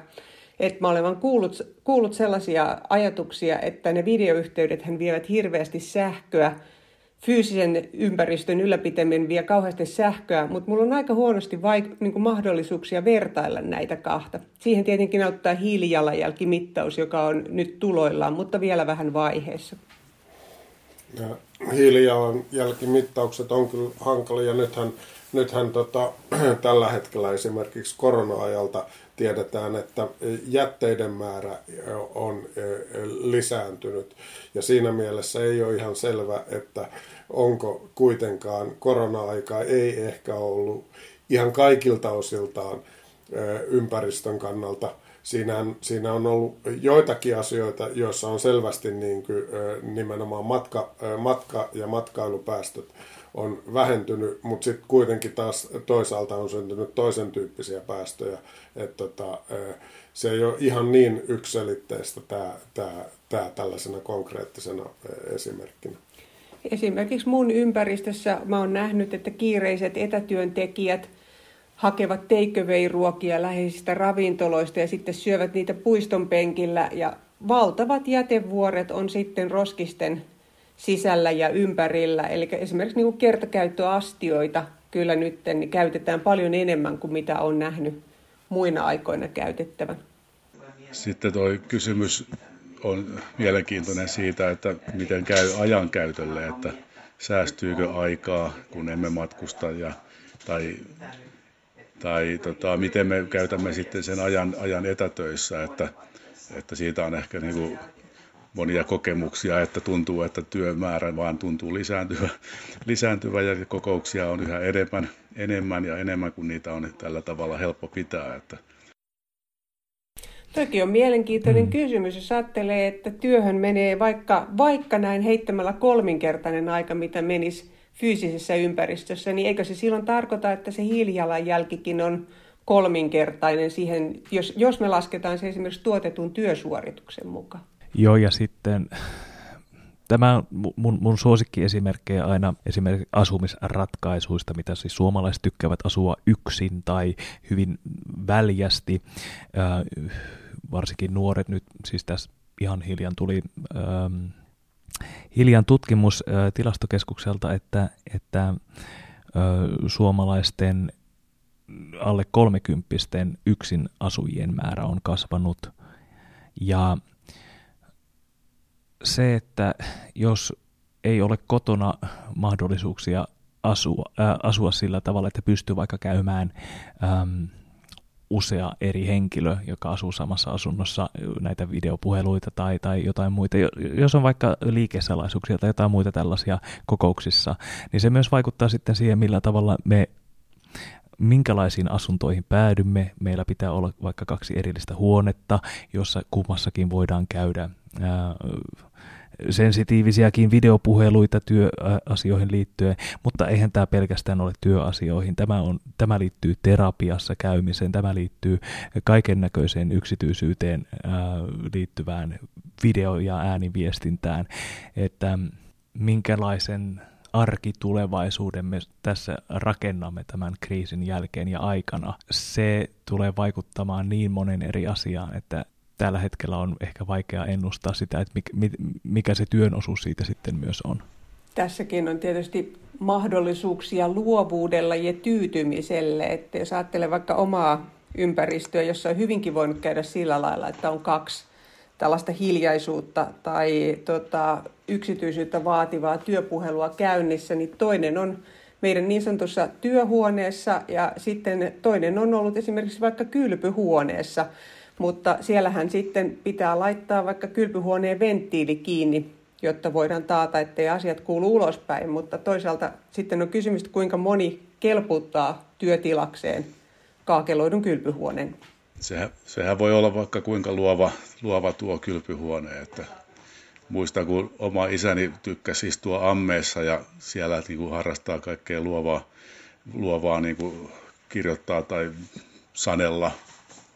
Et mä olen kuullut, kuullut sellaisia ajatuksia, että ne videoyhteydet vievät hirveästi sähköä, fyysisen ympäristön ylläpitäminen vie kauheasti sähköä, mutta mulla on aika huonosti vaik- niin kuin mahdollisuuksia vertailla näitä kahta. Siihen tietenkin auttaa hiilijalanjälkimittaus, joka on nyt tuloillaan, mutta vielä vähän vaiheessa. Ja hiilijalanjälkimittaukset on kyllä hankalia. Nythän, nythän tota, tällä hetkellä esimerkiksi korona-ajalta tiedetään, että jätteiden määrä on lisääntynyt. Ja siinä mielessä ei ole ihan selvä, että onko kuitenkaan korona-aika ei ehkä ollut ihan kaikilta osiltaan ympäristön kannalta siinä, siinä on ollut joitakin asioita, joissa on selvästi niin kuin, nimenomaan matka, matka- ja matkailupäästöt on vähentynyt, mutta sitten kuitenkin taas toisaalta on syntynyt toisen tyyppisiä päästöjä. Että tota, se ei ole ihan niin ykselitteistä tämä, tämä, tämä tällaisena konkreettisena esimerkkinä. Esimerkiksi mun ympäristössä mä oon nähnyt, että kiireiset etätyöntekijät – hakevat takeaway-ruokia läheisistä ravintoloista ja sitten syövät niitä puiston penkillä ja valtavat jätevuoret on sitten roskisten sisällä ja ympärillä. Eli esimerkiksi niin kuin kertakäyttöastioita kyllä nyt niin käytetään paljon enemmän kuin mitä on nähnyt muina aikoina käytettävän. Sitten tuo kysymys on mielenkiintoinen siitä, että miten käy ajankäytölle, että säästyykö aikaa, kun emme matkusta ja, tai tai tota, miten me käytämme sitten sen ajan, ajan etätöissä, että, että siitä on ehkä niin kuin monia kokemuksia, että tuntuu, että työmäärä vaan tuntuu lisääntyvä, lisääntyvä ja kokouksia on yhä enemmän, enemmän ja enemmän kuin niitä on tällä tavalla helppo pitää. Että. Toki on mielenkiintoinen mm. kysymys, jos ajattelee, että työhön menee vaikka, vaikka näin heittämällä kolminkertainen aika, mitä menisi fyysisessä ympäristössä, niin eikö se silloin tarkoita, että se hiilijalanjälkikin on kolminkertainen siihen, jos, jos me lasketaan se esimerkiksi tuotetun työsuorituksen mukaan? Joo, ja sitten tämä mun, mun suosikkiesimerkkejä aina esimerkiksi asumisratkaisuista, mitä siis suomalaiset tykkäävät asua yksin tai hyvin väljästi. Äh, varsinkin nuoret nyt, siis tässä ihan hiljan tuli ähm, hiljan tutkimus tilastokeskukselta, että, että suomalaisten alle kolmekymppisten yksin asujien määrä on kasvanut. Ja se, että jos ei ole kotona mahdollisuuksia asua, äh, asua sillä tavalla, että pystyy vaikka käymään ähm, usea eri henkilö, joka asuu samassa asunnossa, näitä videopuheluita tai, tai jotain muita. Jos on vaikka liikesalaisuuksia tai jotain muita tällaisia kokouksissa, niin se myös vaikuttaa sitten siihen, millä tavalla me minkälaisiin asuntoihin päädymme. Meillä pitää olla vaikka kaksi erillistä huonetta, jossa kummassakin voidaan käydä ää, sensitiivisiäkin videopuheluita työasioihin liittyen, mutta eihän tämä pelkästään ole työasioihin. Tämä, on, tämä liittyy terapiassa käymiseen, tämä liittyy kaiken näköiseen yksityisyyteen ää, liittyvään video- ja ääniviestintään, että minkälaisen arkitulevaisuuden me tässä rakennamme tämän kriisin jälkeen ja aikana. Se tulee vaikuttamaan niin monen eri asiaan, että tällä hetkellä on ehkä vaikea ennustaa sitä, että mikä se työn osuus siitä sitten myös on. Tässäkin on tietysti mahdollisuuksia luovuudella ja tyytymiselle, että jos ajattelee vaikka omaa ympäristöä, jossa on hyvinkin voinut käydä sillä lailla, että on kaksi tällaista hiljaisuutta tai tota, yksityisyyttä vaativaa työpuhelua käynnissä, niin toinen on meidän niin sanotussa työhuoneessa ja sitten toinen on ollut esimerkiksi vaikka kylpyhuoneessa, mutta siellähän sitten pitää laittaa vaikka kylpyhuoneen venttiili kiinni, jotta voidaan taata, ettei asiat kuulu ulospäin, mutta toisaalta sitten on kysymys, kuinka moni kelputtaa työtilakseen kaakeloidun kylpyhuoneen. Sehän, sehän voi olla vaikka kuinka luova, luova tuo kylpyhuone, että muistan, kun oma isäni tykkäsi istua ammeessa ja siellä niin kuin harrastaa kaikkea luovaa, luovaa niin kuin kirjoittaa tai sanella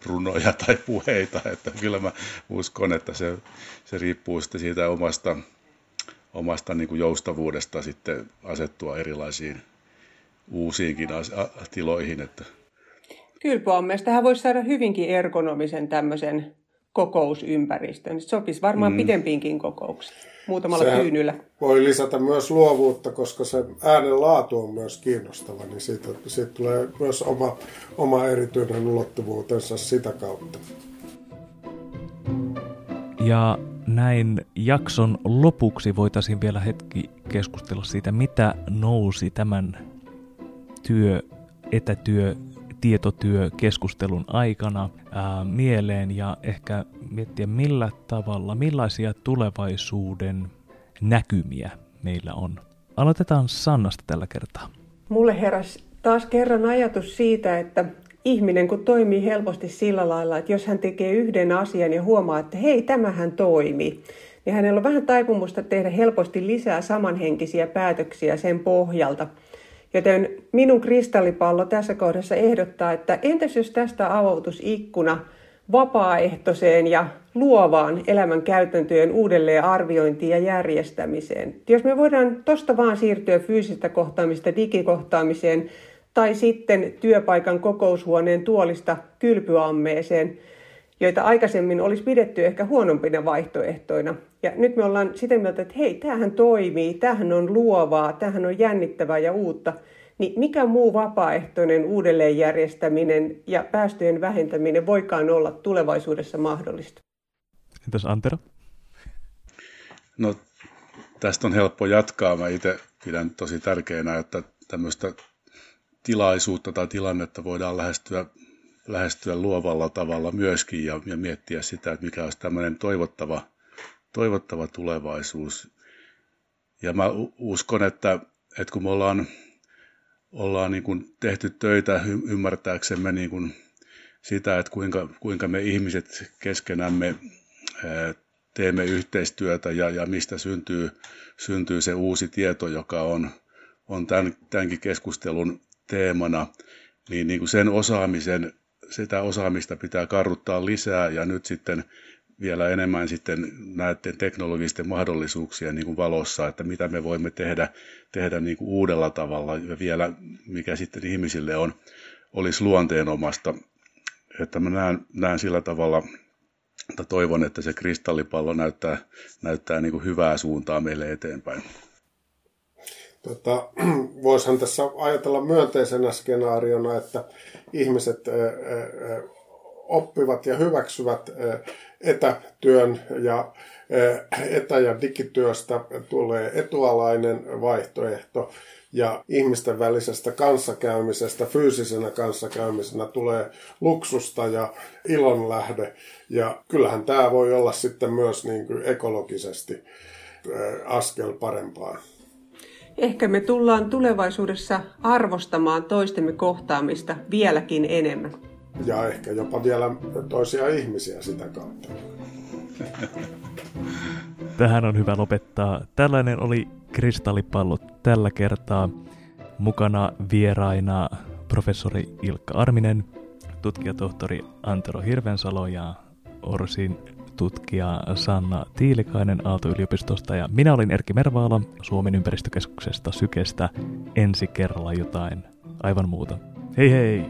runoja tai puheita, että kyllä mä uskon, että se, se riippuu sitten siitä omasta, omasta niin kuin joustavuudesta sitten asettua erilaisiin uusiinkin tiloihin. Että. Kylpyammeestahan voisi saada hyvinkin ergonomisen tämmöisen kokousympäristön. Se sopisi varmaan mm. pidempiinkin kokouksiin, muutamalla Sehän tyynyllä. voi lisätä myös luovuutta, koska se äänen laatu on myös kiinnostava, niin siitä, siitä tulee myös oma, oma erityinen ulottuvuutensa sitä kautta. Ja näin jakson lopuksi voitaisiin vielä hetki keskustella siitä, mitä nousi tämän työ, etätyö tietotyökeskustelun aikana ää, mieleen ja ehkä miettiä millä tavalla, millaisia tulevaisuuden näkymiä meillä on. Aloitetaan Sannasta tällä kertaa. Mulle heräsi taas kerran ajatus siitä, että ihminen kun toimii helposti sillä lailla, että jos hän tekee yhden asian ja huomaa, että hei, tämähän toimii, niin hänellä on vähän taipumusta tehdä helposti lisää samanhenkisiä päätöksiä sen pohjalta – Joten minun kristallipallo tässä kohdassa ehdottaa, että entäs jos tästä avautus ikkuna vapaaehtoiseen ja luovaan elämän käytäntöjen uudelleen arviointiin ja järjestämiseen. Jos me voidaan tuosta vaan siirtyä fyysistä kohtaamista digikohtaamiseen tai sitten työpaikan kokoushuoneen tuolista kylpyammeeseen, joita aikaisemmin olisi pidetty ehkä huonompina vaihtoehtoina. Ja nyt me ollaan sitä mieltä, että hei, tämähän toimii, tämähän on luovaa, tämähän on jännittävää ja uutta. Niin mikä muu vapaaehtoinen uudelleenjärjestäminen ja päästöjen vähentäminen voikaan olla tulevaisuudessa mahdollista? Entäs Antero? No tästä on helppo jatkaa. Mä itse pidän tosi tärkeänä, että tämmöistä tilaisuutta tai tilannetta voidaan lähestyä lähestyä luovalla tavalla myöskin ja, ja miettiä sitä, että mikä olisi tämmöinen toivottava, toivottava tulevaisuus. Ja mä uskon, että, että kun me ollaan, ollaan niin kuin tehty töitä ymmärtääksemme niin kuin sitä, että kuinka, kuinka me ihmiset keskenämme teemme yhteistyötä ja, ja mistä syntyy, syntyy se uusi tieto, joka on, on tämän, tämänkin keskustelun teemana, niin, niin kuin sen osaamisen sitä osaamista pitää karruttaa lisää ja nyt sitten vielä enemmän sitten näiden teknologisten mahdollisuuksien niin kuin valossa, että mitä me voimme tehdä, tehdä niin kuin uudella tavalla ja vielä mikä sitten ihmisille on, olisi luonteenomasta. Että mä näen, näen sillä tavalla, että toivon, että se kristallipallo näyttää, näyttää niin kuin hyvää suuntaa meille eteenpäin. Tota, voisihan tässä ajatella myönteisenä skenaariona, että ihmiset oppivat ja hyväksyvät etätyön ja etä- ja digityöstä tulee etualainen vaihtoehto ja ihmisten välisestä kanssakäymisestä, fyysisenä kanssakäymisenä tulee luksusta ja ilonlähde. Ja kyllähän tämä voi olla sitten myös niin kuin ekologisesti askel parempaan. Ehkä me tullaan tulevaisuudessa arvostamaan toistemme kohtaamista vieläkin enemmän. Ja ehkä jopa vielä toisia ihmisiä sitä kautta. Tähän on hyvä lopettaa. Tällainen oli Kristallipallot tällä kertaa. Mukana vieraina professori Ilkka Arminen, tutkijatohtori Antero Hirvensalo ja Orsin tutkija Sanna Tiilikainen Aalto-yliopistosta ja minä olin Erkki Mervaala Suomen ympäristökeskuksesta Sykestä. Ensi kerralla jotain aivan muuta. Hei hei!